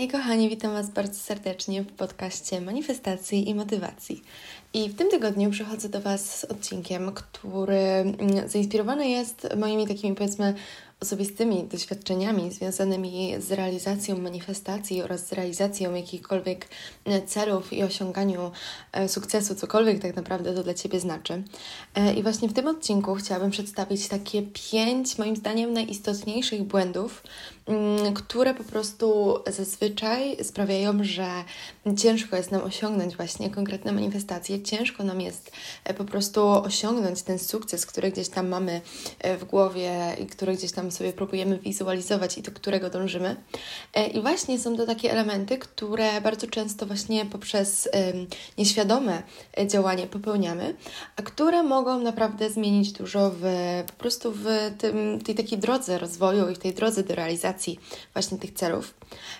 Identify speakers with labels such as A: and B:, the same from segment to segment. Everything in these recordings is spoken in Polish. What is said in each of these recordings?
A: Hej kochani, witam Was bardzo serdecznie w podcaście Manifestacji i Motywacji. I w tym tygodniu przychodzę do Was z odcinkiem, który mm, zainspirowany jest moimi takimi powiedzmy osobistymi doświadczeniami związanymi z realizacją manifestacji oraz z realizacją jakichkolwiek e, celów i osiąganiu e, sukcesu, cokolwiek tak naprawdę to dla Ciebie znaczy. E, I właśnie w tym odcinku chciałabym przedstawić takie pięć, moim zdaniem, najistotniejszych błędów, mm, które po prostu zazwyczaj sprawiają, że ciężko jest nam osiągnąć właśnie konkretne manifestacje, ciężko nam jest po prostu osiągnąć ten sukces, który gdzieś tam mamy w głowie i który gdzieś tam sobie próbujemy wizualizować i do którego dążymy. E, I właśnie są to takie elementy, które bardzo często właśnie poprzez nieświadome e, działanie popełniamy, a które mogą naprawdę zmienić dużo w, po prostu w tym, tej takiej drodze rozwoju i w tej drodze do realizacji właśnie tych celów.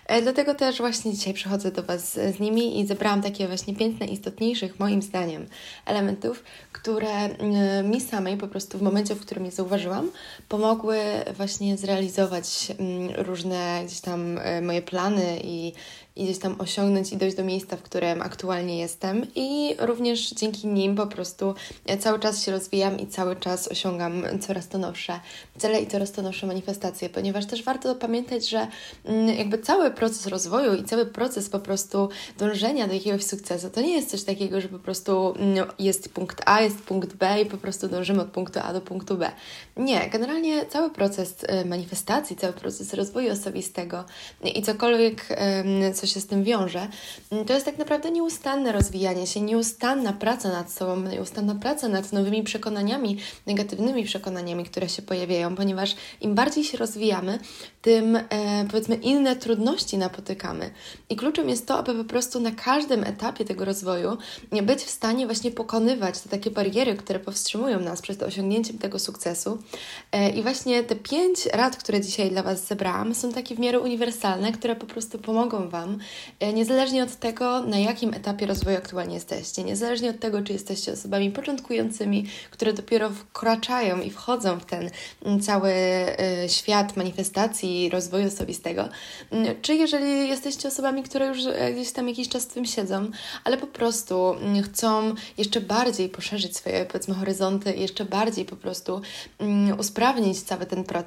A: E, dlatego też właśnie dzisiaj przychodzę do Was z nimi i zebrałam takie właśnie pięć najistotniejszych moim zdaniem elementów, które mi samej po prostu w momencie, w którym je zauważyłam, pomogły właśnie zrealizować mm, różne gdzieś tam e, moje plany i i gdzieś tam osiągnąć i dojść do miejsca, w którym aktualnie jestem. I również dzięki nim po prostu cały czas się rozwijam i cały czas osiągam coraz to nowsze cele i coraz to nowsze manifestacje, ponieważ też warto pamiętać, że mm, jakby cały proces rozwoju i cały proces po prostu dążenia do jakiegoś sukcesu to nie jest coś takiego, że po prostu mm, jest punkt A, jest punkt B i po prostu dążymy od punktu A do punktu B. Nie, generalnie cały proces y, manifestacji, cały proces rozwoju osobistego i cokolwiek, coś się z tym wiąże, mm, to jest tak naprawdę nieustanne rozwijanie się, nieustanna praca nad sobą, nieustanna praca nad nowymi przekonaniami, negatywnymi przekonaniami, które się pojawiają, ponieważ im bardziej się rozwijamy, tym e, powiedzmy inne trudności napotykamy. I kluczem jest to, aby po prostu na każdym etapie tego rozwoju być w stanie właśnie pokonywać te takie bariery, które powstrzymują nas przed osiągnięciem tego sukcesu. E, I właśnie te pięć rad, które dzisiaj dla Was zebrałam, są takie w miarę uniwersalne, które po prostu pomogą Wam, e, niezależnie od tego, na jakim etapie rozwoju aktualnie jesteście, niezależnie od tego, czy jesteście osobami początkującymi, które dopiero wkraczają i wchodzą w ten cały e, świat manifestacji, rozwoju osobistego, czy jeżeli jesteście osobami, które już e, gdzieś tam jakiś czas w tym siedzą, ale po prostu chcą jeszcze bardziej poszerzyć swoje, powiedzmy, horyzonty, jeszcze bardziej po prostu usprawnić cały ten proces.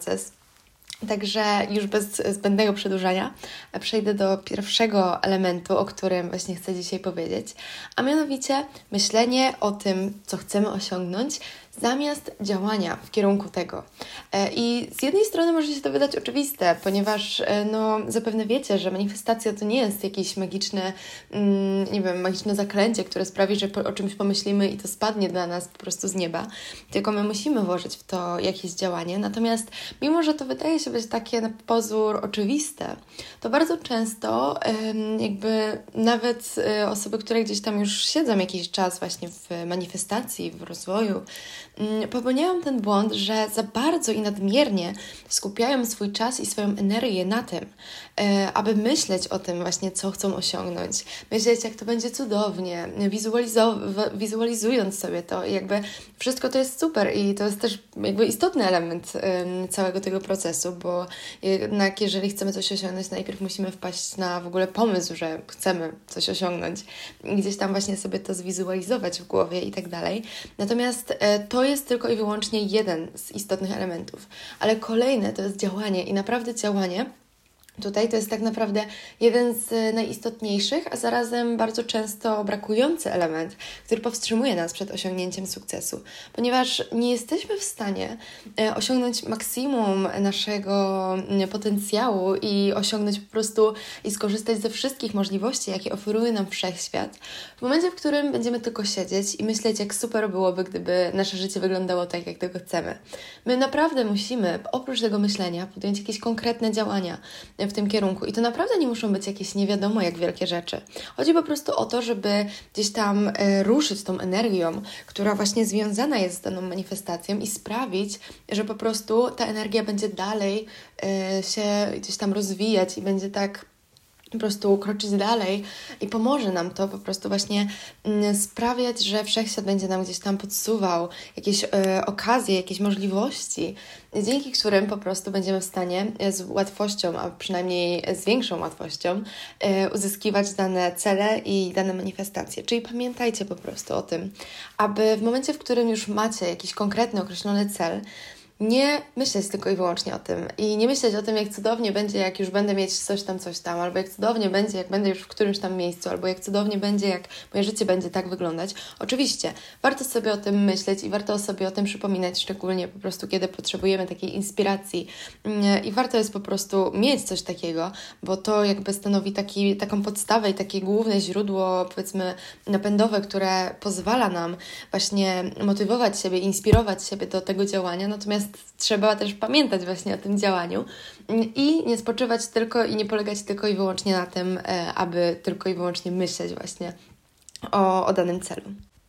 A: Także już bez zbędnego przedłużania przejdę do pierwszego elementu, o którym właśnie chcę dzisiaj powiedzieć, a mianowicie myślenie o tym, co chcemy osiągnąć, zamiast działania w kierunku tego. E, I z jednej strony może się to wydać oczywiste, ponieważ e, no, zapewne wiecie, że manifestacja to nie jest jakieś magiczne, mm, nie wiem, magiczne zaklęcie, które sprawi, że o czymś pomyślimy i to spadnie dla nas po prostu z nieba, tylko my musimy włożyć w to jakieś działanie. Natomiast mimo, że to wydaje się być takie na pozór oczywiste, to bardzo często jakby nawet e, osoby, które gdzieś tam już siedzą jakiś czas właśnie w manifestacji, w rozwoju, Mm, popełniają ten błąd, że za bardzo i nadmiernie skupiają swój czas i swoją energię na tym, e, aby myśleć o tym właśnie, co chcą osiągnąć, myśleć, jak to będzie cudownie, wizualizując sobie to, jakby wszystko to jest super i to jest też jakby istotny element całego tego procesu, bo jednak jeżeli chcemy coś osiągnąć, najpierw musimy wpaść na w ogóle pomysł, że chcemy coś osiągnąć gdzieś tam właśnie sobie to zwizualizować w głowie i tak dalej. Natomiast e, to jest tylko i wyłącznie jeden z istotnych elementów, ale kolejne to jest działanie i naprawdę działanie Tutaj to jest tak naprawdę jeden z najistotniejszych, a zarazem bardzo często brakujący element, który powstrzymuje nas przed osiągnięciem sukcesu, ponieważ nie jesteśmy w stanie e, osiągnąć maksimum naszego potencjału i osiągnąć po prostu i skorzystać ze wszystkich możliwości, jakie oferuje nam wszechświat, w momencie, w którym będziemy tylko siedzieć i myśleć, jak super byłoby, gdyby nasze życie wyglądało tak, jak tego chcemy. My naprawdę musimy, oprócz tego myślenia, podjąć jakieś konkretne działania w tym kierunku. I to naprawdę nie muszą być jakieś nie wiadomo jak wielkie rzeczy. Chodzi po prostu o to, żeby gdzieś tam e, ruszyć tą energią, która właśnie związana jest z daną manifestacją i sprawić, że po prostu ta energia będzie dalej e, się gdzieś tam rozwijać i będzie tak po prostu kroczyć dalej i pomoże nam to po prostu właśnie mm, sprawiać, że wszechświat będzie nam gdzieś tam podsuwał jakieś e, okazje, jakieś możliwości, dzięki którym po prostu będziemy w stanie z łatwością, a przynajmniej z większą łatwością e, uzyskiwać dane cele i dane manifestacje. Czyli pamiętajcie po prostu o tym, aby w momencie, w którym już macie jakiś konkretny, określony cel, nie myśleć tylko i wyłącznie o tym. I nie myśleć o tym, jak cudownie będzie, jak już będę mieć coś tam, coś tam, albo jak cudownie będzie, jak będę już w którymś tam miejscu, albo jak cudownie będzie, jak moje życie będzie tak wyglądać. Oczywiście, warto sobie o tym myśleć i warto sobie o tym przypominać, szczególnie po prostu, kiedy potrzebujemy takiej inspiracji. Mm, i warto jest po prostu mieć coś takiego, bo to jakby stanowi taki, taką podstawę i takie główne źródło, powiedzmy, napędowe, które pozwala nam właśnie motywować siebie, inspirować siebie do tego działania, natomiast trzeba też pamiętać właśnie o tym działaniu i nie spoczywać tylko i nie polegać tylko i wyłącznie na tym, e, aby tylko i wyłącznie myśleć właśnie o, o danym celu.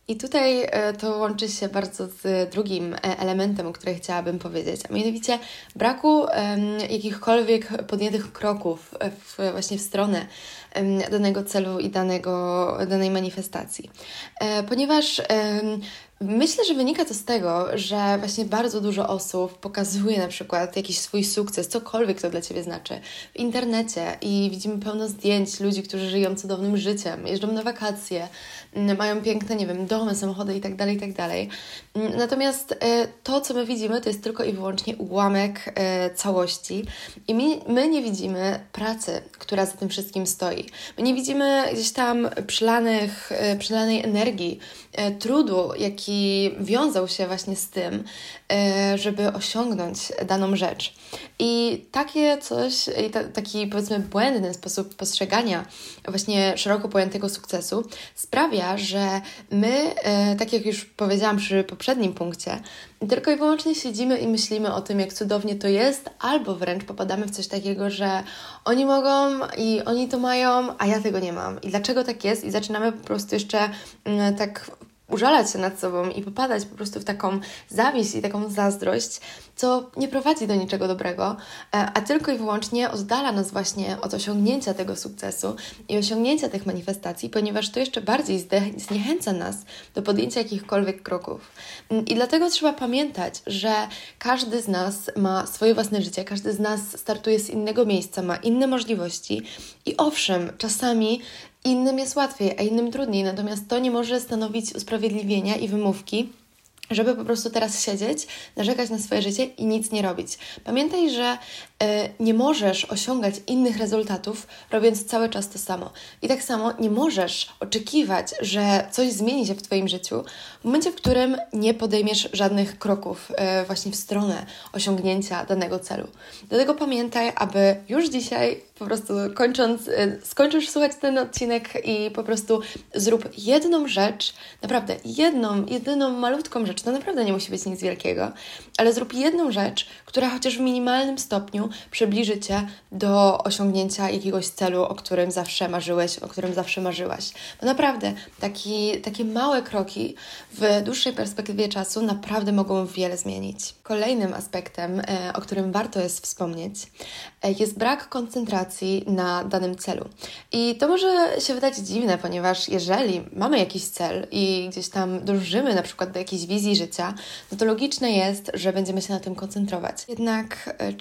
A: I tutaj e, to łączy się bardzo z drugim e, elementem, o którym chciałabym powiedzieć, a mianowicie braku jakichkolwiek podjętych kroków w, właśnie w stronę danego celu i danego, danej manifestacji. Ponieważ Myślę, że wynika to z tego, że właśnie bardzo dużo osób pokazuje na przykład jakiś swój sukces, cokolwiek to dla Ciebie znaczy, w internecie i widzimy pełno zdjęć ludzi, którzy żyją cudownym życiem, jeżdżą na wakacje, mm, mają piękne, nie wiem, domy, samochody itd., tak itd. Tak mm, natomiast e, to, co my widzimy, to jest tylko i wyłącznie ułamek e, całości i my, my nie widzimy pracy, która za tym wszystkim stoi. My nie widzimy gdzieś tam przelanych, e, przelanej energii, trudu, jaki wiązał się właśnie z tym, e, żeby osiągnąć daną rzecz. I takie coś, taki powiedzmy błędny sposób postrzegania właśnie szeroko pojętego sukcesu sprawia, że my, e, tak jak już powiedziałam przy poprzednim punkcie, tylko i wyłącznie siedzimy i myślimy o tym, jak cudownie to jest, albo wręcz popadamy w coś takiego, że oni mogą i oni to mają, a ja tego nie mam. I dlaczego tak jest? I zaczynamy po prostu jeszcze mm, tak użalać się nad sobą i popadać po prostu w taką zawiść i taką zazdrość, co nie prowadzi do niczego dobrego, e, a tylko i wyłącznie oddala nas właśnie od osiągnięcia tego sukcesu i osiągnięcia tych manifestacji, ponieważ to jeszcze bardziej zniechęca nas do podjęcia jakichkolwiek kroków. Mm, I dlatego trzeba pamiętać, że każdy z nas ma swoje własne życie, każdy z nas startuje z innego miejsca, ma inne możliwości i owszem, czasami innym jest łatwiej, a innym trudniej, natomiast to nie może stanowić usprawiedliwienia i wymówki żeby po prostu teraz siedzieć, narzekać na swoje życie i nic nie robić. Pamiętaj, że nie możesz osiągać innych rezultatów, robiąc cały czas to samo. I tak samo nie możesz oczekiwać, że coś zmieni się w Twoim życiu w momencie, w którym nie podejmiesz żadnych kroków y, właśnie w stronę osiągnięcia danego celu. Dlatego pamiętaj, aby już dzisiaj po prostu kończąc, y, skończysz słuchać ten odcinek i po prostu zrób jedną rzecz, naprawdę jedną, jedyną malutką rzecz, to naprawdę nie musi być nic wielkiego, ale zrób jedną rzecz, która chociaż w minimalnym stopniu przybliży Cię do osiągnięcia jakiegoś celu, o którym zawsze marzyłeś, o którym zawsze marzyłaś. Bo naprawdę taki, takie małe kroki w dłuższej perspektywie czasu naprawdę mogą wiele zmienić. Kolejnym aspektem, e, o którym warto jest wspomnieć, e, jest brak koncentracji na danym celu. I to może się wydać dziwne, ponieważ jeżeli mamy jakiś cel i gdzieś tam dążymy na przykład do jakiejś wizji życia, no to logiczne jest, że będziemy się na tym koncentrować. Jednak e,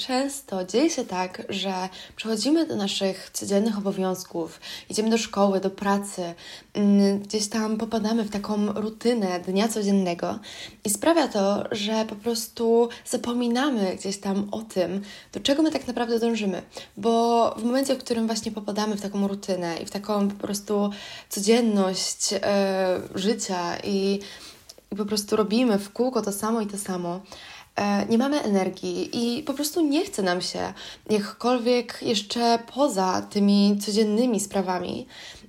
A: często dzieje się tak, że przechodzimy do naszych codziennych obowiązków, idziemy do szkoły, do pracy, mm, gdzieś tam popadamy w taką rutynę dnia codziennego i sprawia to, że po prostu zapominamy gdzieś tam o tym, do czego my tak naprawdę dążymy. Bo w momencie, w którym właśnie popadamy w taką rutynę i w taką po prostu codzienność yy, życia i, i po prostu robimy w kółko to samo i to samo, nie mamy energii i po prostu nie chce nam się jakkolwiek jeszcze poza tymi codziennymi sprawami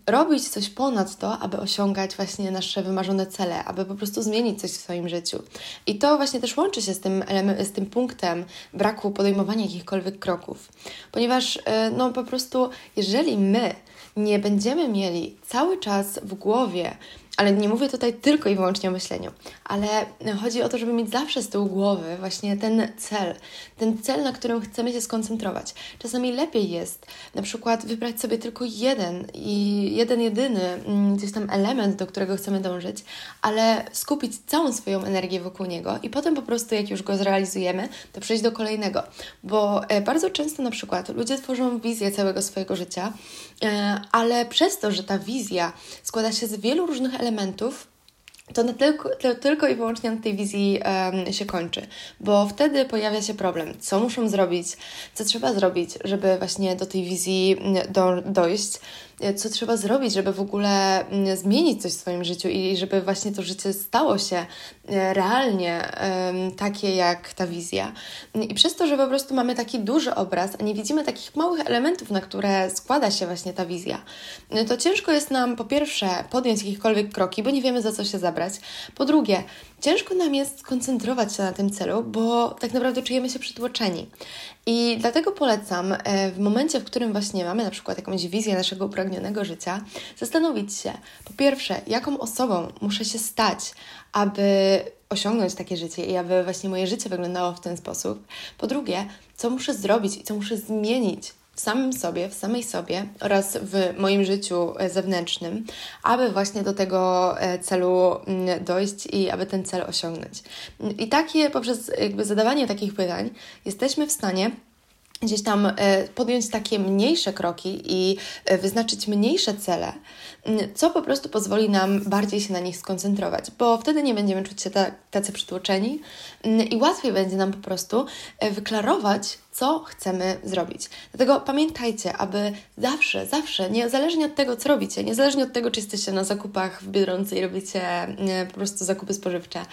A: robić coś ponad to, aby osiągać właśnie nasze wymarzone cele, aby po prostu zmienić coś w swoim życiu. I to właśnie też łączy się z tym, z tym punktem braku podejmowania jakichkolwiek kroków, ponieważ e, no po prostu jeżeli my nie będziemy mieli cały czas w głowie ale nie mówię tutaj tylko i wyłącznie o myśleniu, ale chodzi o to, żeby mieć zawsze z tyłu głowy właśnie ten cel, ten cel, na którym chcemy się skoncentrować. Czasami lepiej jest na przykład wybrać sobie tylko jeden i jeden jedyny mm, gdzieś tam element, do którego chcemy dążyć, ale skupić całą swoją energię wokół niego i potem po prostu jak już go zrealizujemy, to przejść do kolejnego, bo e, bardzo często na przykład ludzie tworzą wizję całego swojego życia, e, ale przez to, że ta wizja składa się z wielu różnych elementów, to, na tylko, to tylko i wyłącznie na tej wizji um, się kończy, bo wtedy pojawia się problem, co muszą zrobić, co trzeba zrobić, żeby właśnie do tej wizji do, dojść, co trzeba zrobić, żeby w ogóle zmienić coś w swoim życiu i żeby właśnie to życie stało się e, realnie takie jak ta wizja. I przez to, że po prostu mamy taki duży obraz, a nie widzimy takich małych elementów, na które składa się właśnie ta wizja, to ciężko jest nam po pierwsze podjąć jakiekolwiek kroki, bo nie wiemy za co się zabrać. Po drugie, ciężko nam jest skoncentrować się na tym celu, bo tak naprawdę czujemy się przytłoczeni. I dlatego polecam e, w momencie, w którym właśnie mamy na przykład jakąś wizję naszego upragnionego życia, zastanowić się, po pierwsze, jaką osobą muszę się stać, aby osiągnąć takie życie i aby właśnie moje życie wyglądało w ten sposób. Po drugie, co muszę zrobić i co muszę zmienić w samym sobie, w samej sobie oraz w moim życiu e, zewnętrznym, aby właśnie do tego e, celu mm, dojść i aby ten cel osiągnąć. I takie, poprzez jakby zadawanie takich pytań, jesteśmy w stanie gdzieś tam e, podjąć takie mniejsze kroki i wyznaczyć mniejsze cele, co po prostu pozwoli nam bardziej się na nich skoncentrować, bo wtedy nie będziemy czuć się tacy przytłoczeni i łatwiej będzie nam po prostu wyklarować co chcemy zrobić. Dlatego pamiętajcie, aby zawsze, zawsze, niezależnie od tego, co robicie, niezależnie od tego, czy jesteście na zakupach w Biedronce i robicie po prostu zakupy spożywcze,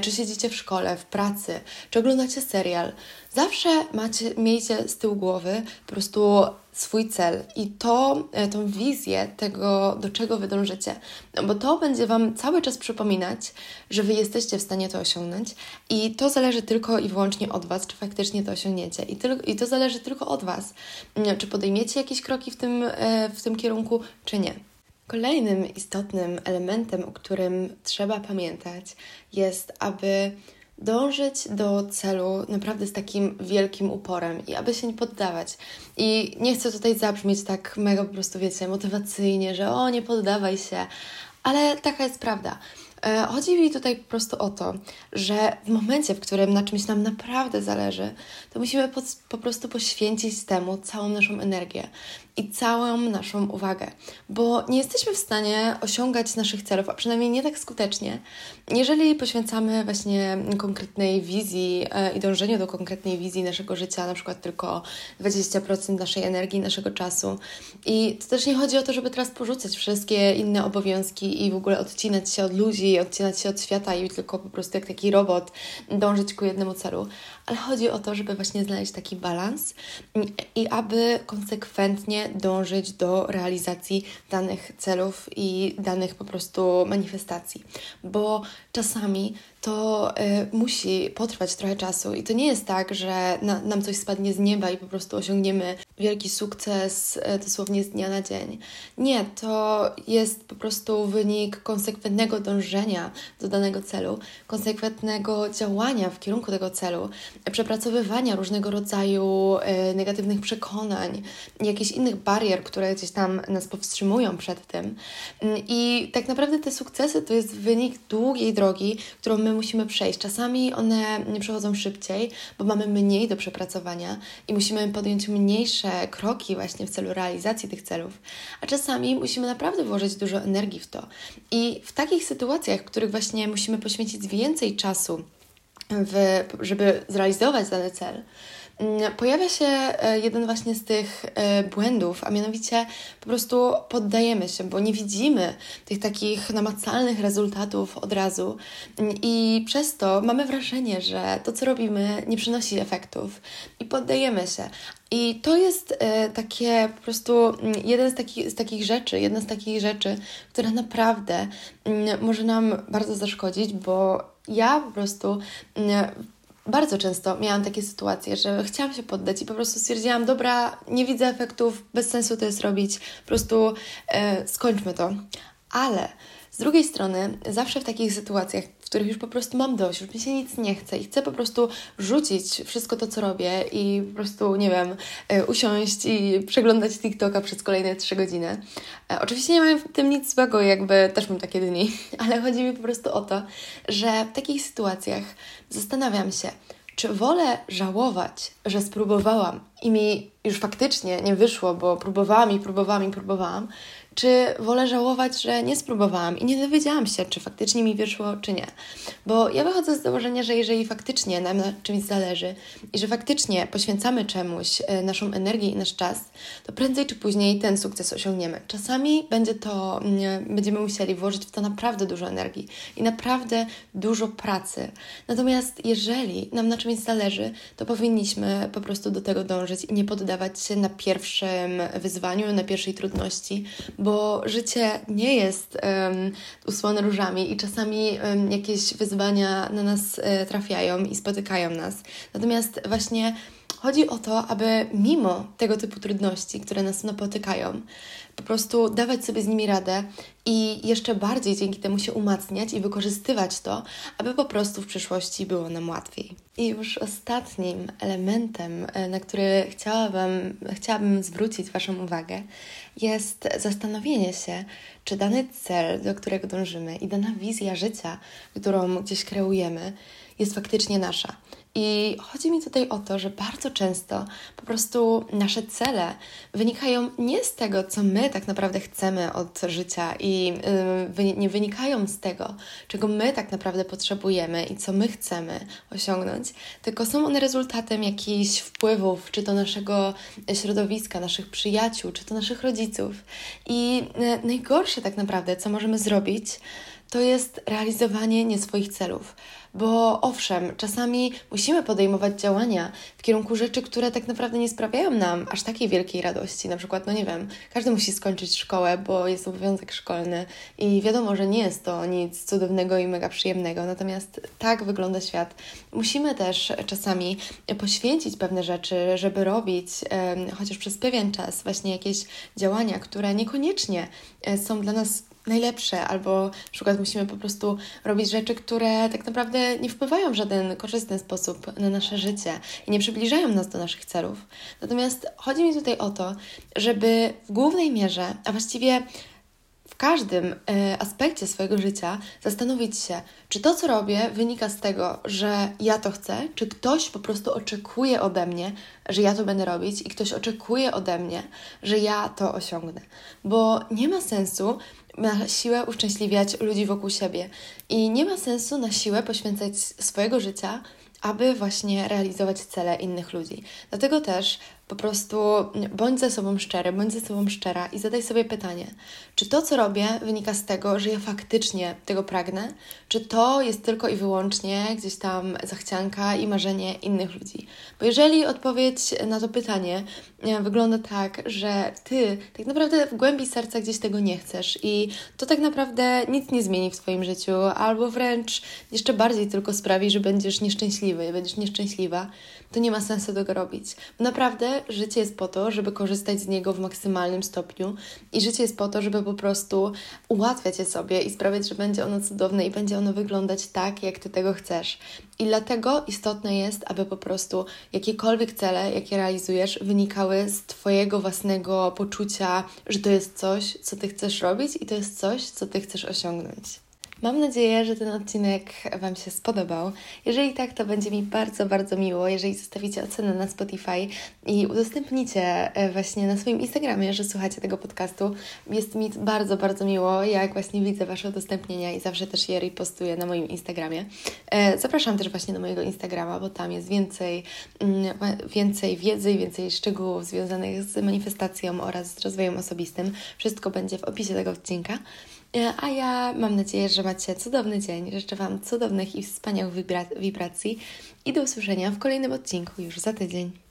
A: czy siedzicie w szkole, w pracy, czy oglądacie serial, zawsze macie, miejcie z tyłu głowy po prostu swój cel i to, e, tą wizję tego, do czego wy dążycie. No bo to będzie Wam cały czas przypominać, że Wy jesteście w stanie to osiągnąć i to zależy tylko i wyłącznie od Was, czy faktycznie to osiągniecie. I, tyl, i to zależy tylko od Was, mm, czy podejmiecie jakieś kroki w tym, e, w tym kierunku, czy nie. Kolejnym istotnym elementem, o którym trzeba pamiętać, jest, aby dążyć do celu naprawdę z takim wielkim uporem i aby się nie poddawać. I nie chcę tutaj zabrzmieć tak mega po prostu, wiecie, motywacyjnie, że o, nie poddawaj się, ale taka jest prawda. E, chodzi mi tutaj po prostu o to, że w momencie, w którym na czymś nam naprawdę zależy, to musimy po, po prostu poświęcić temu całą naszą energię i całą naszą uwagę, bo nie jesteśmy w stanie osiągać naszych celów, a przynajmniej nie tak skutecznie, jeżeli poświęcamy właśnie konkretnej wizji e, i dążeniu do konkretnej wizji naszego życia, na przykład tylko 20% naszej energii, naszego czasu. I to też nie chodzi o to, żeby teraz porzucać wszystkie inne obowiązki i w ogóle odcinać się od ludzi, odcinać się od świata i tylko po prostu jak taki robot dążyć ku jednemu celu, ale chodzi o to, żeby właśnie znaleźć taki balans i aby konsekwentnie dążyć do realizacji danych celów i danych po prostu manifestacji, bo czasami to y, musi potrwać trochę czasu i to nie jest tak, że na, nam coś spadnie z nieba i po prostu osiągniemy wielki sukces y, dosłownie z dnia na dzień. Nie, to jest po prostu wynik konsekwentnego dążenia do danego celu, konsekwentnego działania w kierunku tego celu, przepracowywania różnego rodzaju y, negatywnych przekonań, jakichś innych barier, które gdzieś tam nas powstrzymują przed tym. I tak naprawdę te sukcesy to jest wynik długiej drogi, którą my musimy przejść. Czasami one przechodzą szybciej, bo mamy mniej do przepracowania i musimy podjąć mniejsze kroki właśnie w celu realizacji tych celów, a czasami musimy naprawdę włożyć dużo energii w to. I w takich sytuacjach, w których właśnie musimy poświęcić więcej czasu, w, żeby zrealizować dany cel, pojawia się e, jeden właśnie z tych e, błędów, a mianowicie po prostu poddajemy się, bo nie widzimy tych takich namacalnych rezultatów od razu mm, i przez to mamy wrażenie, że to, co robimy, nie przynosi efektów i poddajemy się. I to jest e, takie po prostu mm, jeden z, taki, z takich rzeczy, jedna z takich rzeczy, która naprawdę może nam bardzo zaszkodzić, bo ja po prostu bardzo często miałam takie sytuacje, że chciałam się poddać i po prostu stwierdziłam, dobra, nie widzę efektów, bez sensu to jest robić, po prostu e, skończmy to. Ale Z drugiej strony, zawsze w takich sytuacjach, których już po prostu mam dość, już mi się nic nie chce i chcę po prostu rzucić wszystko to, co robię i po prostu, nie wiem, e, usiąść i przeglądać TikToka przez kolejne trzy godziny. E, oczywiście nie mam w tym nic złego, jakby też mam takie dni, ale chodzi mi po prostu o to, że w takich sytuacjach zastanawiam się, czy wolę żałować, że spróbowałam i mi już faktycznie nie wyszło, bo próbowałam i próbowałam i próbowałam, czy wolę żałować, że nie spróbowałam i nie dowiedziałam się, czy faktycznie mi wyszło, czy nie. Bo ja wychodzę z założenia, że jeżeli faktycznie nam na czymś zależy i że faktycznie poświęcamy czemuś e, naszą energię i nasz czas, to prędzej czy później ten sukces osiągniemy. Czasami będzie to, mm, będziemy musieli włożyć w to naprawdę dużo energii i naprawdę dużo pracy. Natomiast jeżeli nam na czymś zależy, to powinniśmy po prostu do tego dążyć i nie poddawać się na pierwszym wyzwaniu, na pierwszej trudności, bo życie nie jest um, usłane różami i czasami um, jakieś wyzwania na nas e, trafiają i spotykają nas. Natomiast właśnie chodzi o to, aby mimo tego typu trudności, które nas napotykają, po prostu dawać sobie z nimi radę i jeszcze bardziej dzięki temu się umacniać i wykorzystywać to, aby po prostu w przyszłości było nam łatwiej. I już ostatnim elementem, e, na który chciałabym, chciałabym zwrócić Waszą uwagę, jest zastanowienie się, czy dany cel, do którego dążymy i dana wizja życia, którą gdzieś kreujemy, jest faktycznie nasza. I chodzi mi tutaj o to, że bardzo często po prostu nasze cele wynikają nie z tego, co my tak naprawdę chcemy od życia i yy, nie wynikają z tego, czego my tak naprawdę potrzebujemy i co my chcemy osiągnąć, tylko są one rezultatem jakichś wpływów, czy to naszego środowiska, naszych przyjaciół, czy to naszych rodziców. I yy, najgorsze tak naprawdę, co możemy zrobić, to jest realizowanie nie swoich celów. Bo owszem, czasami musimy podejmować działania w kierunku rzeczy, które tak naprawdę nie sprawiają nam aż takiej wielkiej radości. Na przykład, no nie wiem, każdy musi skończyć szkołę, bo jest obowiązek szkolny i wiadomo, że nie jest to nic cudownego i mega przyjemnego. Natomiast tak wygląda świat. Musimy też czasami poświęcić pewne rzeczy, żeby robić chociaż przez pewien czas właśnie jakieś działania, które niekoniecznie e, są dla nas najlepsze, albo na przykład musimy po prostu robić rzeczy, które tak naprawdę nie wpływają w żaden korzystny sposób na nasze życie i nie przybliżają nas do naszych celów. Natomiast chodzi mi tutaj o to, żeby w głównej mierze, a właściwie w każdym y, aspekcie swojego życia zastanowić się, czy to, co robię, wynika z tego, że ja to chcę, czy ktoś po prostu oczekuje ode mnie, że ja to będę robić i ktoś oczekuje ode mnie, że ja to osiągnę. Bo nie ma sensu na siłę uszczęśliwiać ludzi wokół siebie i nie ma sensu na siłę poświęcać swojego życia, aby właśnie realizować cele innych ludzi. Dlatego też po prostu bądź ze sobą szczery, bądź ze sobą szczera i zadaj sobie pytanie, czy to, co robię, wynika z tego, że ja faktycznie tego pragnę, czy to jest tylko i wyłącznie gdzieś tam zachcianka i marzenie innych ludzi. Bo jeżeli odpowiedź na to pytanie e, wygląda tak, że ty tak naprawdę w głębi serca gdzieś tego nie chcesz i to tak naprawdę nic nie zmieni w Twoim życiu, albo wręcz jeszcze bardziej tylko sprawi, że będziesz nieszczęśliwy, będziesz nieszczęśliwa, to nie ma sensu tego robić. Bo naprawdę życie jest po to, żeby korzystać z niego w maksymalnym stopniu i życie jest po to, żeby po prostu ułatwiać je sobie i sprawiać, że będzie ono cudowne i będzie ono wyglądać tak, jak Ty tego chcesz. I dlatego istotne jest, aby po prostu jakiekolwiek cele, jakie realizujesz, wynikały z Twojego własnego poczucia, że to jest coś, co Ty chcesz robić i to jest coś, co Ty chcesz osiągnąć. Mam nadzieję, że ten odcinek Wam się spodobał. Jeżeli tak, to będzie mi bardzo, bardzo miło, jeżeli zostawicie ocenę na Spotify i udostępnicie e, właśnie na swoim Instagramie, że słuchacie tego podcastu. Jest mi bardzo, bardzo miło, jak właśnie widzę Wasze udostępnienia i zawsze też je repostuję na moim Instagramie. E, zapraszam też właśnie na mojego Instagrama, bo tam jest więcej, mm, więcej wiedzy i więcej szczegółów związanych z manifestacją oraz z rozwojem osobistym. Wszystko będzie w opisie tego odcinka. E, a ja mam nadzieję, że macie cudowny dzień. Życzę Wam cudownych i wspaniałych wibracji i do usłyszenia w kolejnym odcinku już za tydzień.